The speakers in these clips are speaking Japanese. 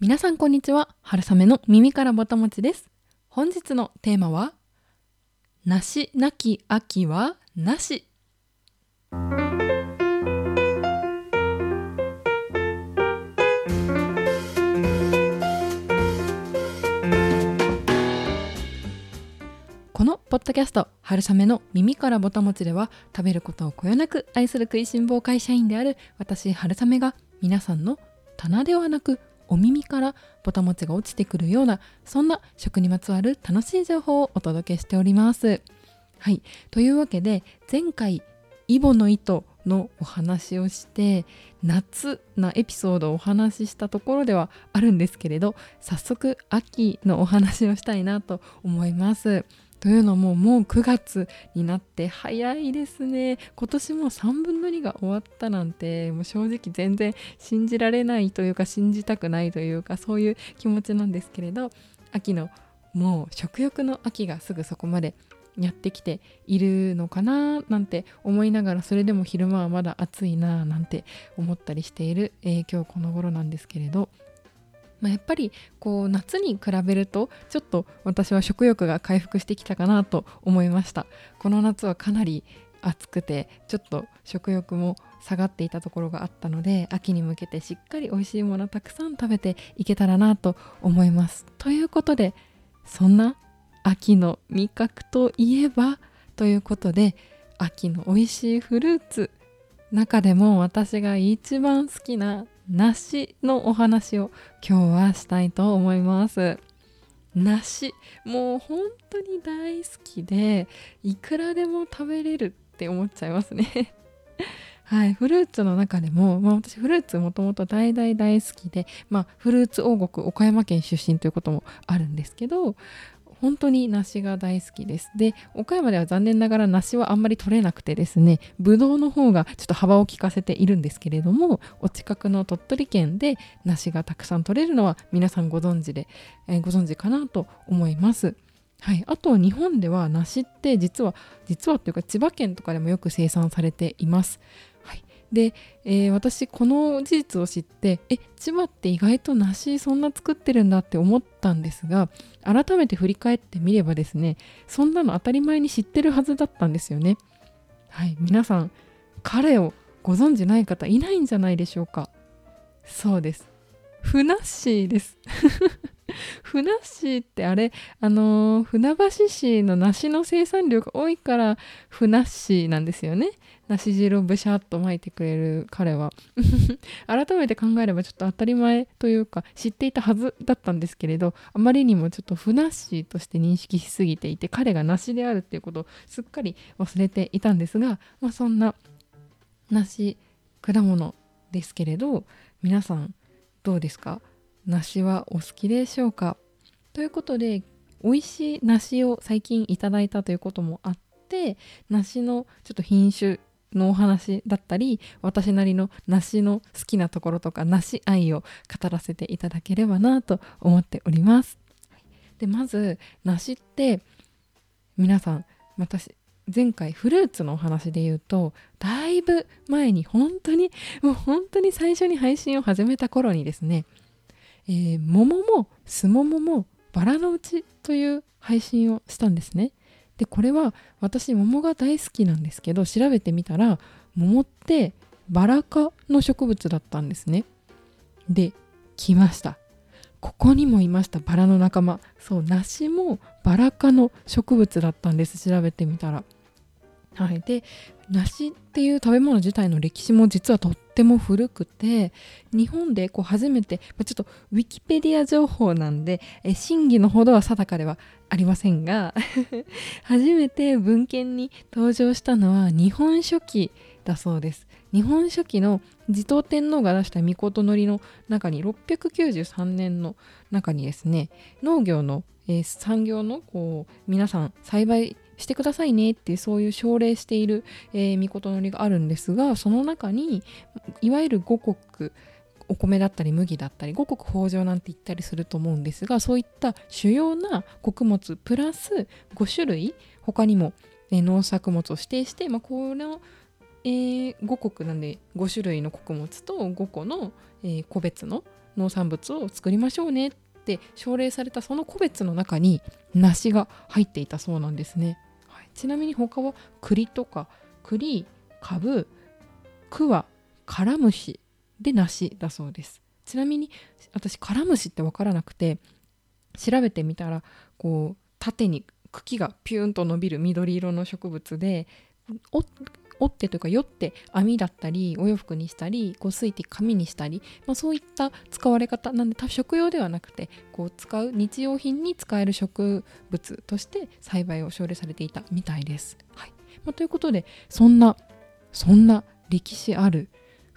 皆さんこんにちは。春雨の耳からぼたもちです。本日のテーマは梨なき秋はなし。このポッドキャスト「春雨の耳からぼたもち」では食べることをこよなく愛する食いしん坊会社員である私春雨が皆さんの棚ではなくお耳からぼたもちが落ちてくるようなそんな食にまつわる楽しい情報をお届けしております。はいというわけで前回イボの糸のお話をして夏なエピソードをお話ししたところではあるんですけれど早速秋のお話をしたいなと思います。というのももう9月になって早いですね。今年も3分の2が終わったなんてもう正直全然信じられないというか信じたくないというかそういう気持ちなんですけれど秋のもう食欲の秋がすぐそこまでやってきているのかななんて思いながらそれでも昼間はまだ暑いななんて思ったりしている、えー、今日この頃なんですけれどまあ、やっぱりこう夏に比べるとちょっと私は食欲が回復してきたかなと思いました。この夏はかなり暑くてちょっと食欲も下がっていたところがあったので秋に向けてしっかり美味しいものたくさん食べていけたらなと思います。ということでそんな秋の味覚といえばということで秋の美味しいフルーツ中でも私が一番好きな梨のお話を今日はしたいと思います。梨もう本当に大好きでいくらでも食べれるって思っちゃいますね。はいフルーツの中でも、まあ、私フルーツもともと大大大好きで、まあ、フルーツ王国岡山県出身ということもあるんですけど本当に梨が大好きです。で、岡山では残念ながら梨はあんまり取れなくてですね、ぶどうの方がちょっと幅を利かせているんですけれども、お近くの鳥取県で梨がたくさん取れるのは皆さんご存知で、えー、ご存知かなと思います。はい、あと日本では梨って実は実はっていうか千葉県とかでもよく生産されています。で、えー、私この事実を知ってえ千葉って意外と梨そんな作ってるんだって思ったんですが改めて振り返ってみればですねそんなの当たり前に知ってるはずだったんですよね。はい皆さん彼をご存じない方いないんじゃないでしょうか。そうです。ふなっしーです。ふなっしーってあれあのー、船橋市の梨の生産量が多いからふなっしーなんですよね。梨汁をブシャッと巻いてくれる彼は。改めて考えればちょっと当たり前というか知っていたはずだったんですけれどあまりにもちょっとふなっしーとして認識しすぎていて彼が梨であるっていうことをすっかり忘れていたんですが、まあ、そんな梨果物ですけれど皆さんどうですか？梨はお好きでしょうか？ということで美味しい梨を最近いただいたということもあって梨のちょっと品種のお話だったり私なりの梨の好きなところとか梨愛を語らせていただければなと思っております。でまず梨って皆さん私前回フルーツのお話で言うとだいぶ前に本当にもう本当に最初に配信を始めた頃にですね、えー、桃もすもももバラのうちという配信をしたんですね。でこれは私桃が大好きなんですけど調べてみたら桃ってバラ科の植物だったんですね。で来ました。ここにもいましたバラの仲間。そう梨もバラ科の植物だったんです調べてみたら。はい、で梨っていう食べ物自体の歴史も実はとっても古くて日本でこう初めて、まあ、ちょっとウィキペディア情報なんでえ真偽のほどは定かではありませんが 初めて文献に登場したのは日本書紀だそうです。日本書紀の持統天皇が出した御事のりの中に693年の中にですね農業の、えー、産業のこう皆さん栽培してくださいねってそういう奨励している、えー、御事のりがあるんですがその中にいわゆる五穀お米だったり麦だったり五穀豊穣なんて言ったりすると思うんですがそういった主要な穀物プラス5種類他にも、え農作物を指定して、まあ、この、えー、五穀なんで5種類の穀物と5個の、えー、個別の農産物を作りましょうねって奨励されたその個別の中に梨が入っていたそうなんですね、はい、ちなみに他は栗とか栗カブクワカラムシで梨だそうですちなみに私カラムシって分からなくて調べてみたらこう縦に茎がピューンと伸びる緑色の植物で折ってというか酔って網だったりお洋服にしたりこうすいて紙にしたり、まあ、そういった使われ方なんで多食用ではなくてこう使う日用品に使える植物として栽培を奨励されていたみたいです。はいまあ、ということでそんなそんな歴史ある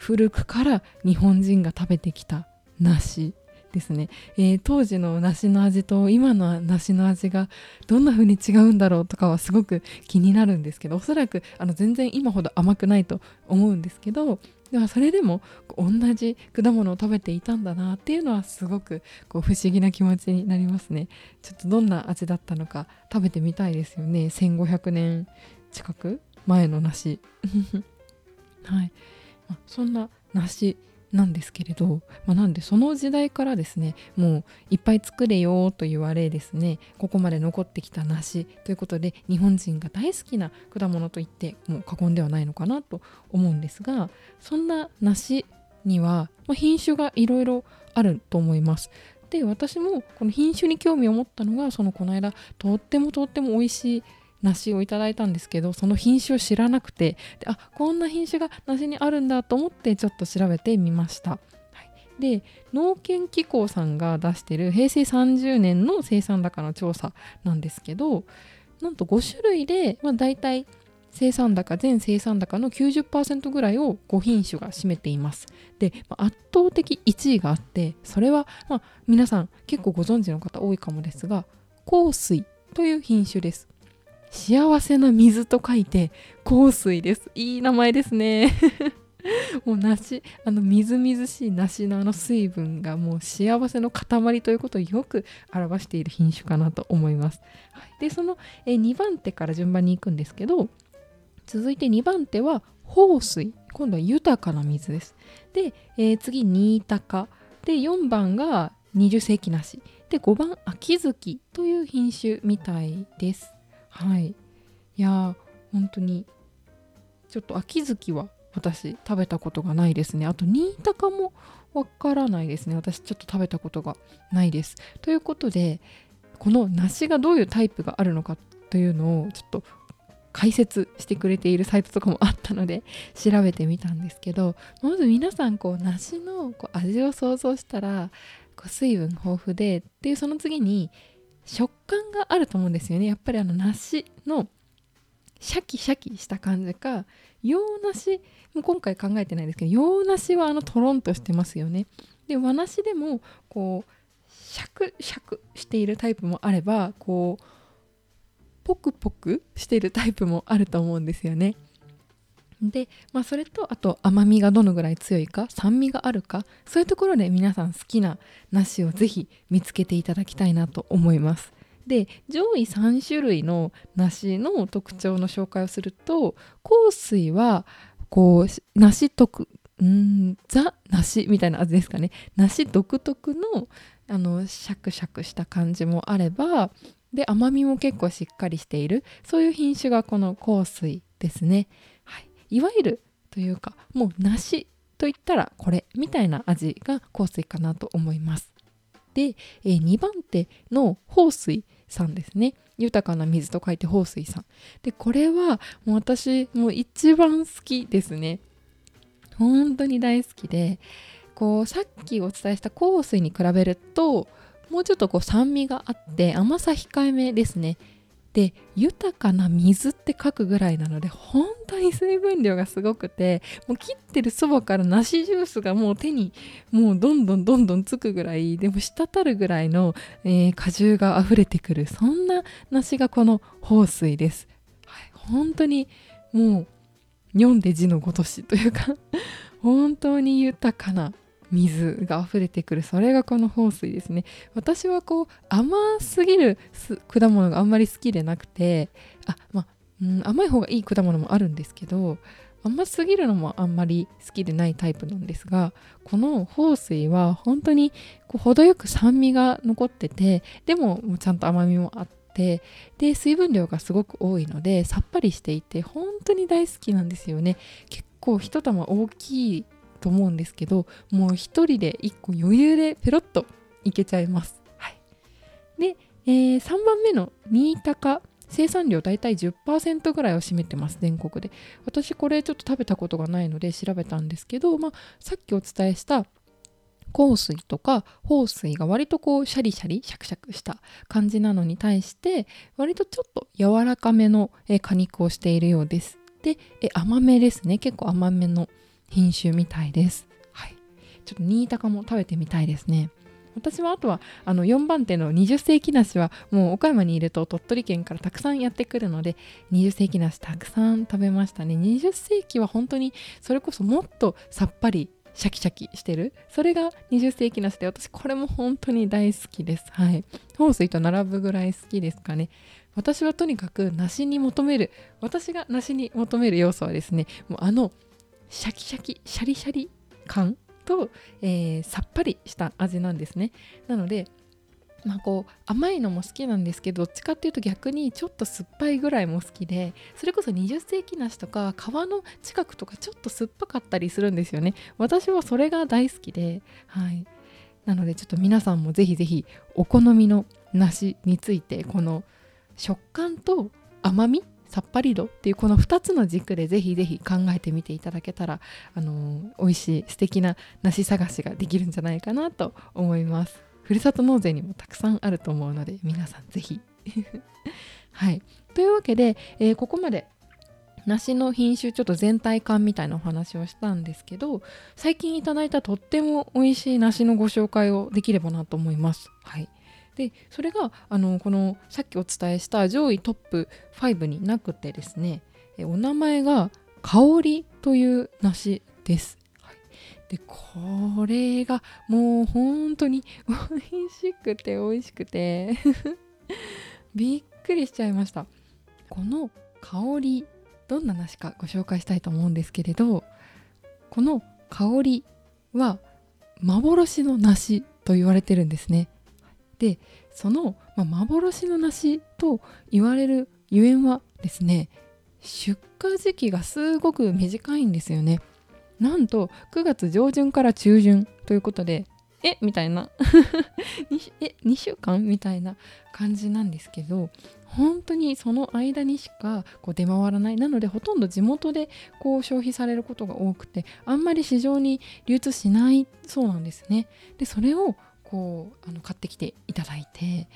古くから日本人が食べてきた梨ですね、えー、当時の梨の味と今の梨の味がどんな風に違うんだろうとかはすごく気になるんですけどおそらくあの全然今ほど甘くないと思うんですけどでもそれでも同じ果物を食べていたんだなっていうのはすごくこう不思議な気持ちになりますね。ちょっとどんな味だったのか食べてみたいですよね。1500年近く前の梨。はい、まあ、そんな梨なんですけれど、まあ、なんでその時代からですねもういっぱい作れよと言われですねここまで残ってきた梨ということで日本人が大好きな果物といってもう過言ではないのかなと思うんですがそんな梨には、品種がいろいろあると思います。で私もこの品種に興味を持ったのがそのこの間とってもとっても美味しい梨をいただいたんですけどその品種を知らなくてであこんな品種が梨にあるんだと思ってちょっと調べてみました。はい、で農研機構さんが出してる平成30年の生産高の調査なんですけどなんと5種類で、まあ、大体生産高全生産高の90%ぐらいを5品種が占めています。で、圧倒的1位があってそれは、まあ、皆さん結構ご存知の方多いかもですが香水という品種です。幸せな水と書いて香水ですいい名前ですね もう梨あのみずみずしい梨のあの水分がもう幸せの塊ということをよく表している品種かなと思います。はい、でそのえ2番手から順番に行くんですけど続いて2番手は豊水今度は豊かな水です。で、えー、次新高で4番が20世紀梨で5番秋月という品種みたいです。はい。いや本当にちょっと秋月は私食べたことがないですね。あと新高もわからないですね。私ちょっと食べたことがないです。ということでこの梨がどういうタイプがあるのかというのをちょっと解説してくれているサイトとかもあったので調べてみたんですけどまず皆さんこう梨のこう味を想像したらこう水分豊富でっていうその次に食感があると思うんですよね。やっぱりあの梨のシャキシャキした感じか洋梨も今回考えてないですけど洋梨はあのトロンとしてますよね。で和梨でもこうシャクシャクしているタイプもあればこうポクポクしているタイプもあると思うんですよね。で、まあ、それとあと甘みがどのぐらい強いか酸味があるかそういうところで皆さん好きな梨をぜひ見つけていただきたいなと思います。で上位3種類の梨の特徴の紹介をすると香水はこう梨特んザ梨みたいな味ですかね梨独特のあのシャクシャクした感じもあればで甘みも結構しっかりしているそういう品種がこの香水ですね。いわゆるというかもう梨といったらこれみたいな味が香水かなと思います。で、えー、2番手の豊水さんですね。豊かな水と書いて豊水さん。でこれはもう私もう一番好きですね。本当に大好きでこうさっきお伝えした香水に比べるともうちょっとこう酸味があって甘さ控えめですね。で豊かな水って書くぐらいなので本当に水分量がすごくてもう切ってるそばから梨ジュースがもう手にもうどんどんどんどんつくぐらいでも滴るぐらいの、えー、果汁が溢れてくるそんな梨がこの豊水です、はい、本当にもう読んで字のごとしというか本当に豊かな水が溢れてくる。それがこの豊水ですね。私はこう甘すぎる果物があんまり好きでなくてあまあ、うん、甘い方がいい果物もあるんですけど甘すぎるのもあんまり好きでないタイプなんですがこの豊水は本当にこう程よく酸味が残っててでもちゃんと甘みもあってで水分量がすごく多いのでさっぱりしていて本当に大好きなんですよね。結構一玉大きいと思うんですけどもう一人で1個余裕でペロッといけちゃいます、はい、で、えー、3番目の新高生産量大体10%ぐらいを占めてます全国で。私これちょっと食べたことがないので調べたんですけど、まあ、さっきお伝えした香水とか放水が割とこうシャリシャリシャクシャクした感じなのに対して割とちょっと柔らかめの果肉をしているようです。で甘めですね。結構甘めの品種みたいです。はい。ちょっと新高も食べてみたいですね。私はあとはあの4番手の20世紀梨はもう岡山にいると鳥取県からたくさんやってくるので20世紀梨たくさん食べましたね。20世紀は本当にそれこそもっとさっぱりシャキシャキしてる。それが20世紀梨で私これも本当に大好きです。はい。豊水と並ぶぐらい好きですかね。私はとにかく梨に求める。私が梨に求める要素はですねもうあのシャキシャキシャリシャリ感と、えー、さっぱりした味なんですね。なのでまあこう甘いのも好きなんですけどどっちかっていうと逆にちょっと酸っぱいぐらいも好きでそれこそ20世紀梨とか皮の近くとかちょっと酸っぱかったりするんですよね。私はそれが大好きではい。なのでちょっと皆さんもぜひぜひお好みの梨についてこの食感と甘みさっぱり度っていうこの2つの軸でぜひぜひ考えてみていただけたら、あの、美味しい素敵な梨探しができるんじゃないかなと思います。ふるさと納税にもたくさんあると思うので皆さんぜひ。はい、というわけで、えー、ここまで梨の品種ちょっと全体感みたいなお話をしたんですけど最近いただいたとっても美味しい梨のご紹介をできればなと思います。はいでそれがあのこのさっきお伝えした上位トップ5になくてですねお名前が香りという梨です。でこれがもう本当に美味しくて美味しくて びっくりしちゃいました。この香りどんな梨かご紹介したいと思うんですけれどこの香りは幻の梨と言われてるんですね。でその、まあ、幻の梨と言われるゆえんはですね出荷時期がすごく短いんですよね。なんと9月上旬から中旬ということでえみたいな え2週間みたいな感じなんですけど本当にその間にしかこう出回らないなのでほとんど地元でこう消費されることが多くてあんまり市場に流通しないそうなんですね。でそれをこうあの買ってきていただいて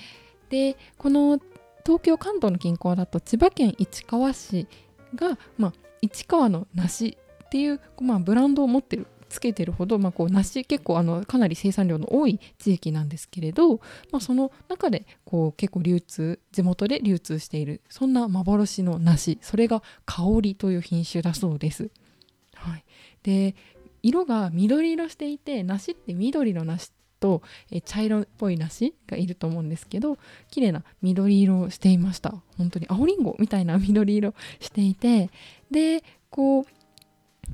でこの東京関東の近郊だと千葉県市川市が、まあ、市川の梨っていう、まあ、ブランドを持ってるつけてるほど、まあ、こう梨結構あのかなり生産量の多い地域なんですけれど、まあ、その中でこう結構流通地元で流通しているそんな幻の梨それが香りという品種だそうです。はい、で色が緑色していて梨って緑の梨と、え茶色っぽい梨がいると思うんですけど綺麗な緑色をしていました。本当に青りんごみたいな緑色していてでこう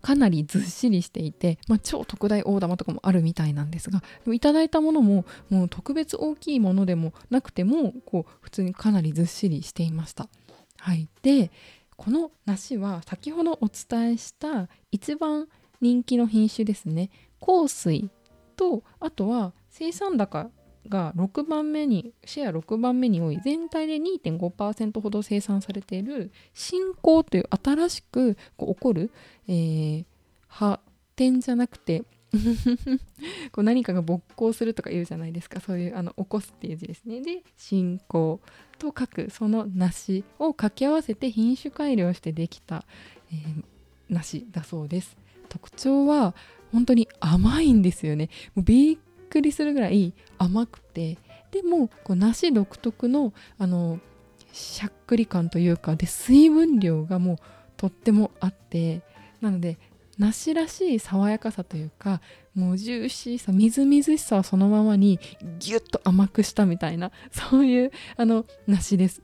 かなりずっしりしていて、まあ、超特大大玉とかもあるみたいなんですがいただいたものももう特別大きいものでもなくてもこう普通にかなりずっしりしていました。はい、でこの梨は先ほどお伝えした一番人気の品種ですね。香水とあとは生産高が6番目にシェア6番目に多い。全体で2.5%ほど生産されている。新興という新しくこう起こる、えー、発展じゃなくて こう何かが勃興するとか言うじゃないですか。そういうあの起こすっていう字ですね。で進行と書くその梨を掛け合わせて品種改良してできた、えー、梨だそうです。特徴は本当に甘いんですよね。もうびっくりするぐらい甘くてでもこう梨独特のあのしゃっくり感というかで水分量がもうとってもあってなので梨らしい爽やかさというかもうジューシーさみずみずしさをそのままにギュッと甘くしたみたいな そういうあの梨です。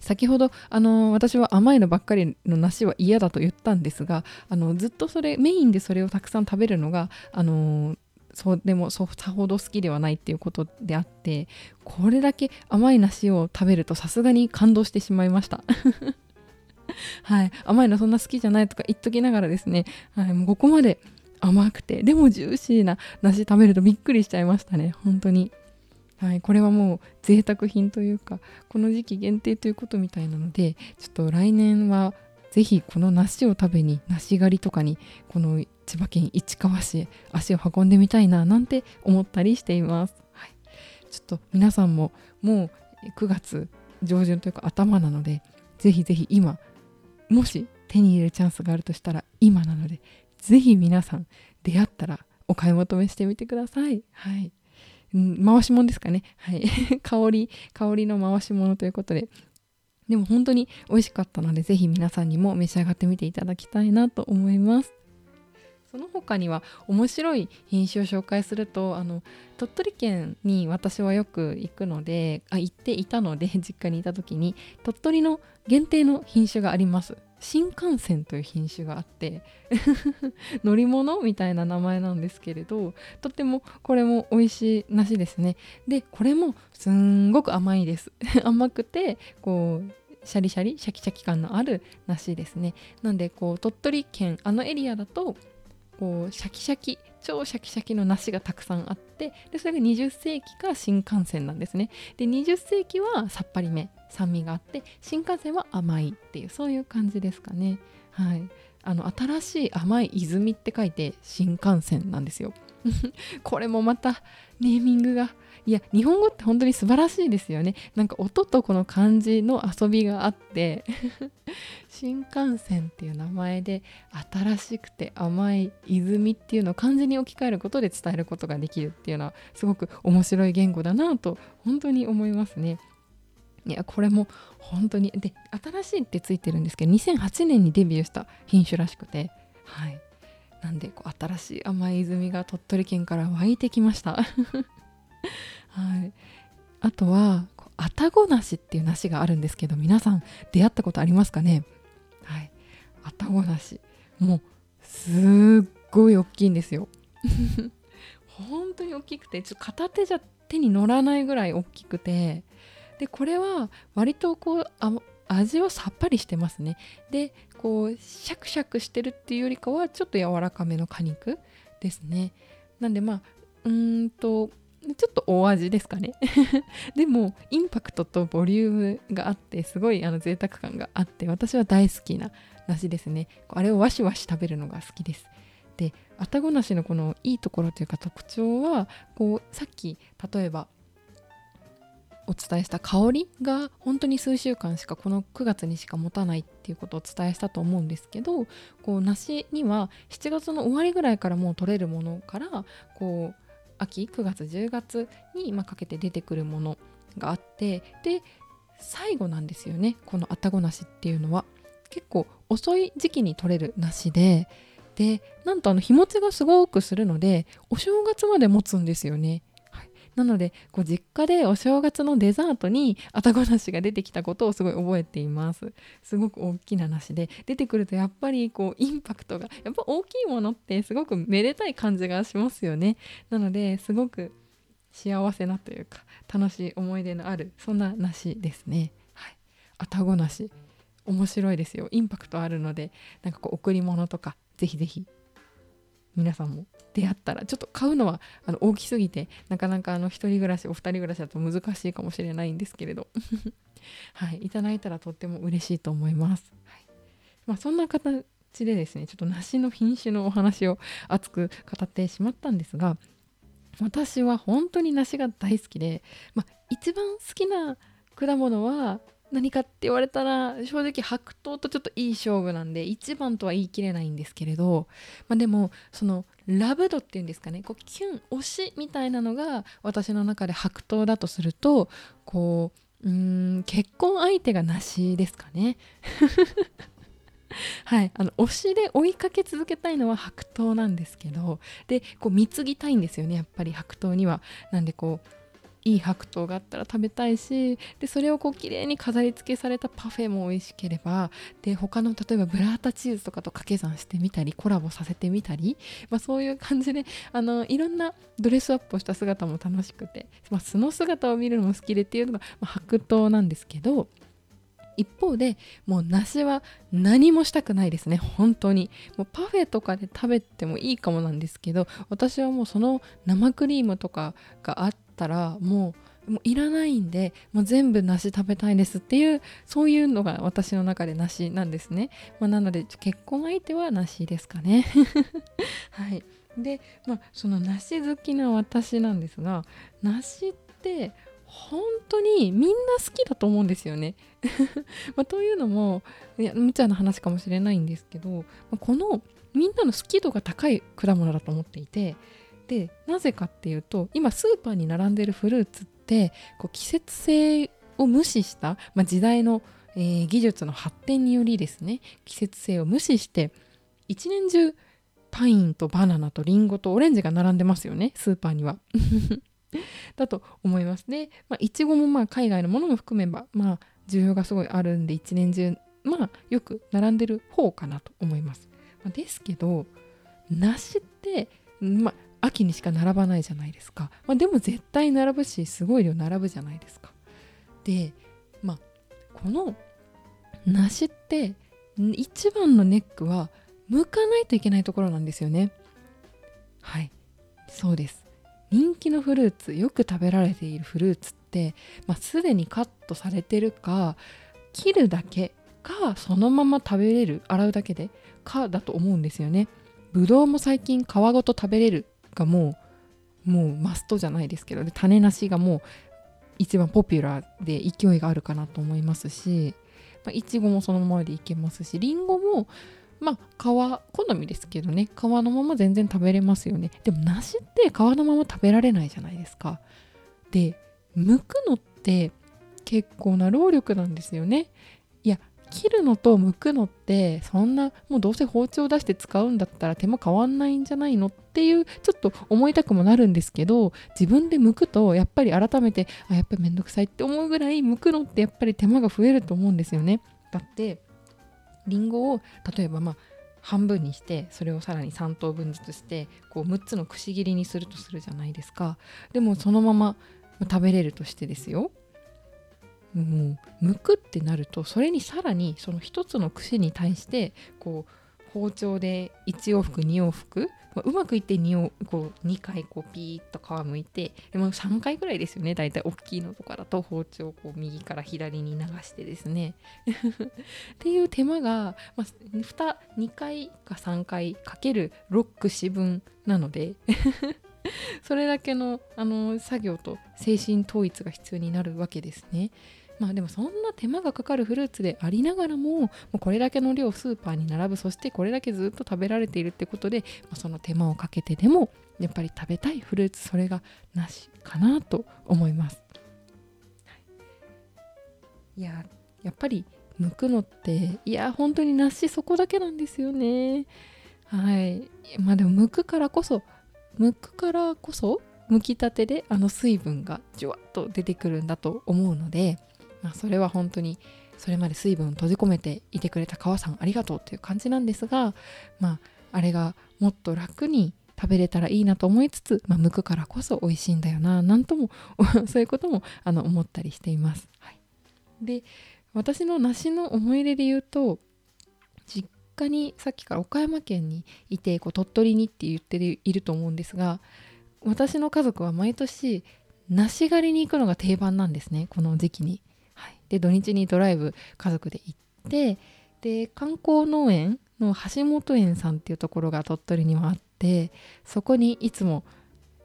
先ほどあの私は甘いのばっかりの梨は嫌だと言ったんですがあのずっとそれメインでそれをたくさん食べるのがあのそうでもそさほど好きではないっていうことであってこれだけ甘い梨を食べるとさすがに感動してしまいました。はい。甘いのそんな好きじゃないとか言っときながらですね、はい、もうここまで甘くてでもジューシーな梨食べるとびっくりしちゃいましたね。本当に。はい、これはもう贅沢品というかこの時期限定ということみたいなのでちょっと来年はぜひこの梨を食べに梨狩りとかにこの千葉県市川市へ足を運んでみたいななんて思ったりしています、はい、ちょっと皆さんももう9月上旬というか頭なのでぜひぜひ今もし手に入れるチャンスがあるとしたら今なのでぜひ皆さん出会ったらお買い求めしてみてくださいはい回し物ですかね。はい。香り、香りの回し物ということで。でも本当に美味しかったので、ぜひ皆さんにも召し上がってみていただきたいなと思います。その他には面白い品種を紹介するとあの鳥取県に私はよく行くのであ行っていたので 実家にいた時に鳥取の限定の品種があります。新幹線という品種があって 乗り物みたいな名前なんですけれどとってもこれも美味しい梨ですね。でこれもすんごく甘いです。甘くてこうシャリシャリシャキシャキ感のある梨ですね。なんでこう鳥取県あのエリアだとこうシャキシャキ超シャキシャキの梨がたくさんあってでそれが20世紀か新幹線なんですね。で20世紀はさっぱりめ酸味があって新幹線は甘いっていうそういう感じですかね。はい。あの新しい甘い泉って書いて新幹線なんですよ。これもまたネーミングがいや日本語って本当に素晴らしいですよね。なんか音とこの漢字の遊びがあって 新幹線っていう名前で新しくて甘い泉っていうのを漢字に置き換えることで伝えることができるっていうのはすごく面白い言語だなと本当に思いますね。いやこれも本当にで新しいってついてるんですけど2008年にデビューした品種らしくてはい。なんでこう新しい甘い泉が鳥取県から湧いてきました。はい。あとは愛宕梨っていう梨があるんですけど皆さん出会ったことありますかね？はい。愛宕梨もうすっごい大きいんですよ。本当に大きくてちょっと片手じゃ手に乗らないぐらい大きくて。でこれは割とこう味はさっぱりしてますね。でこうシャクシャクしてるっていうよりかはちょっと柔らかめの果肉ですね。なんでまあうーんとちょっと大味ですかね。でもインパクトとボリュームがあってすごいあの贅沢感があって私は大好きな梨ですね。あれをワシワシ食べるのが好きです。で愛宕梨のこのいいところというか特徴はこうさっき例えばお伝えした香りが本当に数週間しかこの9月にしか持たないっていうことをお伝えしたと思うんですけどこう梨には7月の終わりぐらいからもう取れるものからこう秋9月10月に、まかけて出てくるものがあってで最後なんですよねこのあたご梨っていうのは。結構遅い時期に取れる梨ででなんとあの日持ちがすごくするのでお正月まで持つんですよね。なのでこう実家でお正月のデザートにあたご梨が出てきたことをすごい覚えています。すごく大きな梨で。出てくるとやっぱりこうインパクトがやっぱ大きいものってすごくめでたい感じがしますよね。なのですごく幸せなというか楽しい思い出のあるそんな梨ですね。はい。あたご梨面白いですよ。インパクトあるのでなんかこう贈り物とかぜひぜひ皆さんも出会ったらちょっと買うのはあの大きすぎてなかなかあの一人暮らしお二人暮らしだと難しいかもしれないんですけれど。はい。いただいたらとっても嬉しいと思います、はい。まあ、そんな形でですねちょっと梨の品種のお話を熱く語ってしまったんですが私は本当に梨が大好きで、まあ、一番好きな果物は何かって言われたら正直白桃とちょっといい勝負なんで一番とは言い切れないんですけれど、まあ、でもそのラブ度っていうんですかねこうキュン推しみたいなのが私の中で白桃だとするとこううん結婚相手がなしですかね はい、あの推しで追いかけ続けたいのは白桃なんですけどでこう貢ぎたいんですよねやっぱり白桃には。なんでこういい白桃があったら食べたいしでそれをこう綺麗に飾り付けされたパフェも美味しければで他の例えばブラータチーズとかと掛け算してみたりコラボさせてみたり、まあ、そういう感じであのいろんなドレスアップをした姿も楽しくて、まあ、素の姿を見るのも好きでっていうのが、まあ、白桃なんですけど一方でもう梨は何もしたくないですね本当に。もうパフェとかで食べてもいいかもなんですけど私はもうその生クリームとかがあってたらもうもういらないんでもう全部梨食べたいですっていうそういうのが私の中で梨なんですね、まあ、なので結婚相手は梨ですかね。はい。でまあその梨好きな私なんですが梨って本当にみんな好きだと思うんですよね。まあ、というのもいや無茶な話かもしれないんですけど、まあ、このみんなの好き度が高い果物だと思っていてでなぜかっていうと今スーパーに並んでるフルーツってこう季節性を無視した、まあ、時代の、えー、技術の発展によりですね季節性を無視して一年中パインとバナナとリンゴとオレンジが並んでますよねスーパーには。だと思いますね。まあ、いちごもまあ海外のものも含めば、まあ、需要がすごいあるんで一年中、まあ、よく並んでる方かなと思います。まあ、ですけど、梨って、まあ、秋にしか並ばないじゃないですか。まあ、でも絶対並ぶし、すごい量並ぶじゃないですか。で、まあ、この梨って、一番のネックは、剥かないといけないところなんですよね。はい、そうです。人気のフルーツよく食べられているフルーツって、まあ、すでにカットされてるか切るだけかそのまま食べれる洗うだけでかだと思うんですよねぶどうも最近皮ごと食べれるがもうもうマストじゃないですけどで種なしがもう一番ポピュラーで勢いがあるかなと思いますし。いちごもそのままでいけますしりんごもまあ皮好みですけどね。皮のまま全然食べれますよね。でも梨って皮のまま食べられないじゃないですか。で剥くのって結構な労力なんですよね。切るのと剥くのってそんなもうどうせ包丁出して使うんだったら手間変わんないんじゃないのっていうちょっと思いたくもなるんですけど自分で剥くとやっぱり改めてあやっぱりめんどくさいって思うぐらい剥くのってやっぱり手間が増えると思うんですよね。だってりんごを例えばまあ半分にしてそれをさらに3等分ずつしてこう6つのくし切りにするとするじゃないですか。でもそのまま食べれるとしてですよ。もう剥くってなるとそれにさらにその1つの串に対してこう包丁で1往復2往復、まあ、うまくいって2こう2回こうピーッと皮むいてでも3回ぐらいですよね。大体大きいのとかだと包丁をこう右から左に流してですね。っていう手間が、まあ、2, 2回か3回かける6串分なので。それだけのあの作業と精神統一が必要になるわけですね。まあでもそんな手間がかかるフルーツでありながらももうこれだけの量スーパーに並ぶそしてこれだけずっと食べられているってことで、まあ、その手間をかけてでもやっぱり食べたいフルーツそれがなしかなと思います。いややっぱり剥くのっていや本当に梨そこだけなんですよね。はいまあでも剥くからこそ剥くからこそ剥きたてであの水分がじゅわっと出てくるんだと思うのでまあ、それは本当にそれまで水分を閉じ込めていてくれた川さんありがとうという感じなんですが、まあ、あれがもっと楽に食べれたらいいなと思いつつ、まあ、剥くからこそ美味しいんだよななんとも そういうこともあの思ったりしています。はい、で私の梨の思い出で言うとにさっきから岡山県にいてこう鳥取にって言っていると思うんですが私の家族は毎年梨狩りに行くのが定番なんですねこの時期に。はいで土日にドライブ家族で行ってで観光農園の橋本園さんっていうところが鳥取にはあってそこにいつも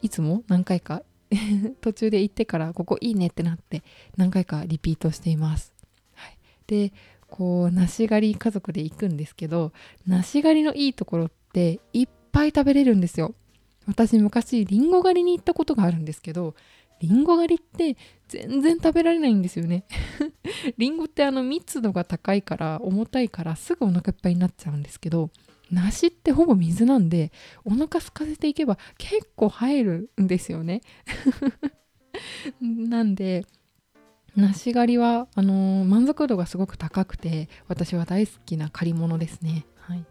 いつも何回か 途中で行ってからここいいねってなって何回かリピートしています。はい、でこう梨狩り家族で行くんですけど梨狩りのいいところっていっぱい食べれるんですよ。私昔りんご狩りに行ったことがあるんですけどりんご狩りって全然食べられないんですよねりんごってあの密度が高いから重たいからすぐお腹いっぱいになっちゃうんですけど梨ってほぼ水なんでお腹空かせていけば結構入るんですよね なんで梨狩りはあのー、満足度がすごく高くて私は大好きな借り物ですね。はい、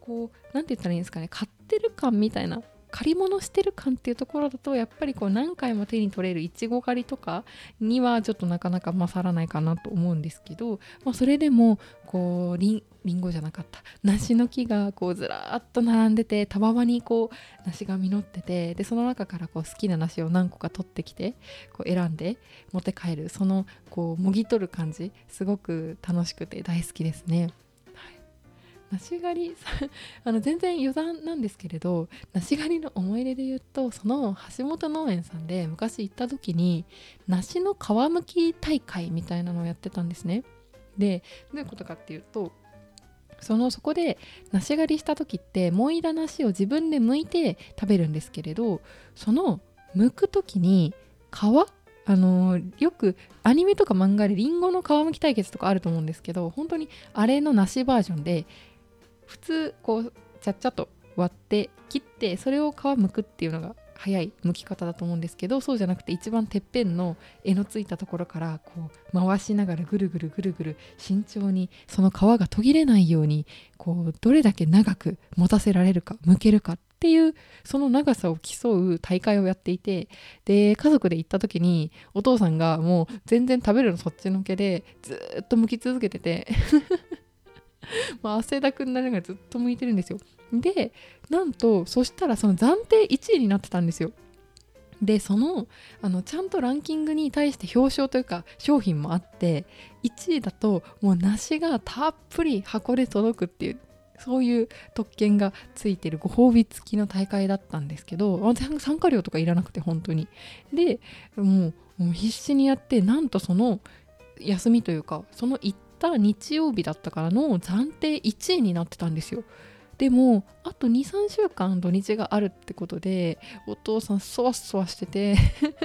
こう何て言ったらいいんですかね買ってる感みたいな借り物してる感っていうところだとやっぱりこう何回も手に取れるいちご狩りとかにはちょっとなかなか勝らないかなと思うんですけど、まあ、それでもこうりんごじゃなかった梨の木がこうずらーっと並んでてたわわにこう梨が実っててでその中からこう好きな梨を何個か取ってきてこう選んで持って帰るそのこうもぎ取る感じすごく楽しくて大好きですね。梨狩り あの全然余談なんですけれど梨狩りの思い出で言うとその橋本農園さんで昔行った時に梨の皮むき大会みたいなのをやってたんですね。でどういうことかっていうとそのそこで梨狩りした時ってもいだ梨を自分で剥いて食べるんですけれどその剥く時に皮あのよくアニメとか漫画でりんごの皮むき対決とかあると思うんですけど本当にあれの梨バージョンで普通こうちゃっちゃと割って切ってそれを皮むくっていうのが早い剥き方だと思うんですけどそうじゃなくて一番てっぺんの柄のついたところからこう回しながらぐるぐるぐるぐる慎重にその皮が途切れないようにこうどれだけ長く持たせられるか剥けるかっていうその長さを競う大会をやっていてで家族で行った時にお父さんがもう全然食べるのそっちのけでずっと剥き続けてて まあ、汗だくになるのがずっと向いてるんですよ。でなんとそしたらその暫定1位になってたんですよ。でそのあのちゃんとランキングに対して表彰というか商品もあって1位だともう梨がたっぷり箱で届くっていうそういう特権がついてるご褒美付きの大会だったんですけど参加料とかいらなくて本当にでもう必死にやってなんとその休みというかその行った日曜日だったからの暫定1位になってたんですよ。でもあと23週間土日があるってことでお父さんそわそわしてて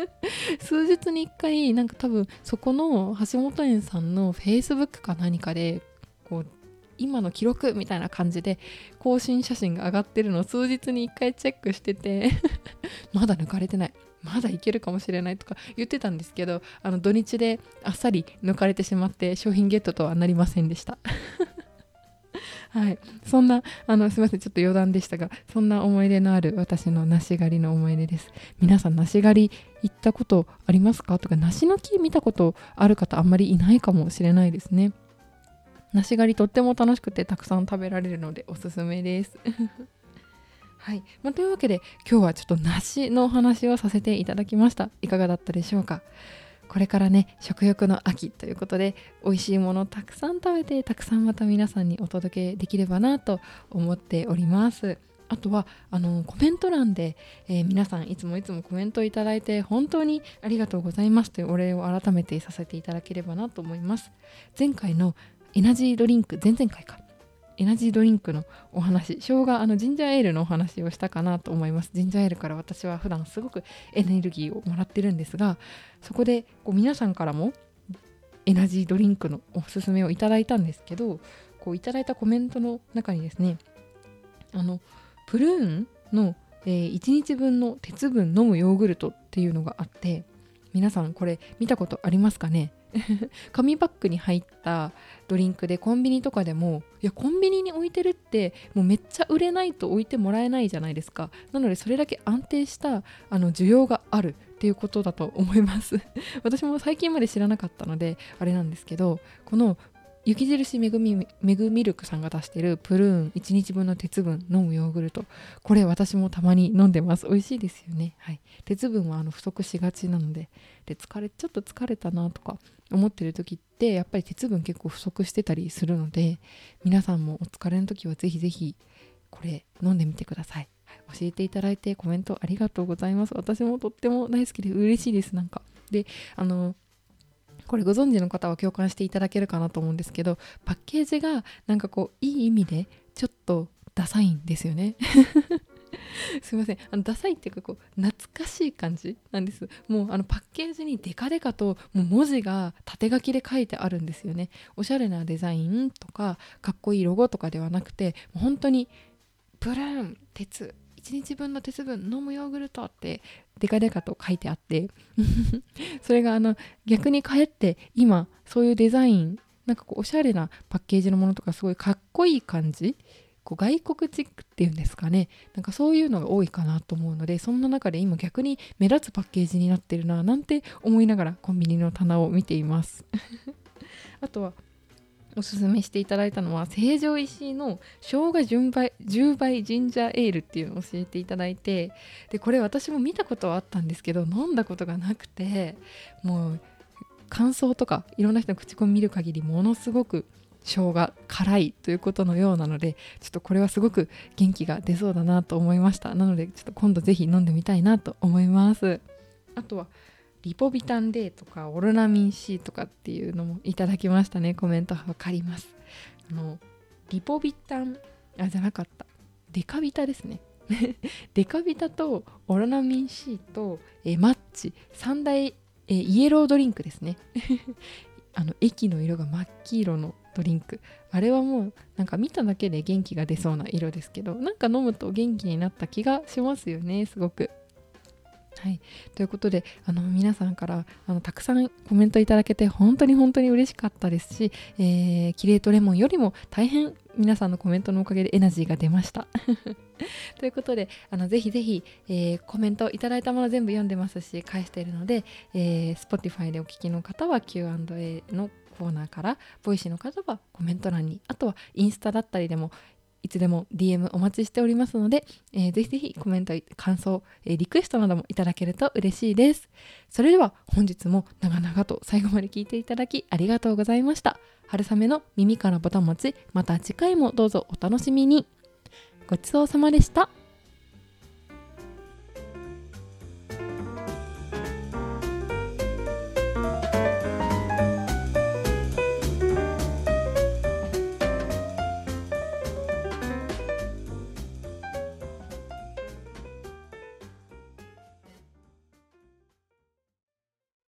数日に1回なんか多分そこの橋本園さんのフェイスブックか何かでこう今の記録みたいな感じで更新写真が上がってるのを数日に1回チェックしてて まだ抜かれてない。まだいけるかもしれないとか言ってたんですけどあの土日であっさり抜かれてしまって商品ゲットとはなりませんでした。はい、そんなあのすいません。ちょっと余談でしたがそんな思い出のある私の梨狩りの思い出です。皆さん梨狩り行ったことありますか？とか梨の木見たことある方あんまりいないかもしれないですね。梨狩りとっても楽しくてたくさん食べられるのでおすすめです。はい、まあ、というわけで今日はちょっと梨のお話をさせていただきました。いかがだったでしょうか？これからね食欲の秋ということで美味しいものをたくさん食べてたくさんまた皆さんにお届けできればなと思っております。あとはあのコメント欄で、えー、皆さんいつもいつもコメントいただいて本当にありがとうございますというお礼を改めてさせていただければなと思います。前回のエナジードリンク前々回か。エナジードリンクのお話生姜あのジンジャーエールのお話をしたかなと思います。ジンジャーエールから私は普段すごくエネルギーをもらってるんですがそこでこう皆さんからもエナジードリンクのおすすめをいただいたんですけどこういただいたコメントの中にですねあのプルーンの、えー、1日分の鉄分飲むヨーグルトっていうのがあって皆さんこれ見たことありますかね？紙パックに入ったドリンクでコンビニとかでもいやコンビニに置いてるってもうめっちゃ売れないと置いてもらえないじゃないですか。なのでそれだけ安定したあの需要があるっていうことだと思います。私も最近まで知らなかったのであれなんですけどこの雪印めぐみめぐミルクさんが出してるプルーン1日分の鉄分飲むヨーグルト。これ私もたまに飲んでます。美味しいですよね。はい。鉄分はあの不足しがちなのでで疲れちょっと疲れたなとか思ってる時ってやっぱり鉄分結構不足してたりするので皆さんもお疲れの時はぜひぜひこれ飲んでみてください、はい、教えていただいてコメントありがとうございます。私もとっても大好きで嬉しいです。なんか。であのこれご存知の方は共感していただけるかなと思うんですけどパッケージがなんかこういい意味でちょっとダサいんですよね。すいません。あのダサいっていうかこう懐かしい感じなんです。もうあのパッケージにデカデカともう文字が縦書きで書いてあるんですよね。おしゃれなデザインとかかっこいいロゴとかではなくてもう本当にプルーン鉄。1日分の鉄分飲むヨーグルトってデカデカと書いてあって それがあの逆にかえって今そういうデザインなんかこうおしゃれなパッケージのものとかすごいかっこいい感じこう外国チックっていうんですかね。なんかそういうのが多いかなと思うのでそんな中で今逆に目立つパッケージになってるななんて思いながらコンビニの棚を見ています。あとはおすすめしていただいたのは成城石井の生姜10倍 ,10 倍ジンジャーエールっていうのを教えていただいてでこれ私も見たことはあったんですけど飲んだことがなくてもう感想とかいろんな人の口コミ見る限りものすごく生姜辛いということのようなのでちょっとこれはすごく元気が出そうだなと思いました。なのでちょっと今度ぜひ飲んでみたいなと思います。あとはリポビタン D とかオロナミン C とかっていうのもいただきましたね。コメントわかります。あのリポビタンあじゃなかった。デカビタですね。デカビタとオロナミン C とえマッチ。3大えイエロードリンクですね。あの液の色が真っ黄色のドリンク。あれはもうなんか見ただけで元気が出そうな色ですけどなんか飲むと元気になった気がしますよねすごく。はい、ということであの皆さんからあのたくさんコメントいただけて本当に本当に嬉しかったですし、えー、キレートレモンよりも大変皆さんのコメントのおかげでエナジーが出ました。ということであのぜひぜひ、えー、コメントいただいたもの全部読んでますし返しているので、えー、Spotify でお聞きの方は Q&A のコーナーから Voicy の方はコメント欄にあとはインスタだったりでもいつでも DM お待ちしておりますので、えー、ぜひぜひコメント、感想、えー、リクエストなどもいただけると嬉しいです。それでは本日も長々と最後まで聞いていただきありがとうございました。春雨の耳からボタン持ち、また次回もどうぞお楽しみに。ごちそうさまでした。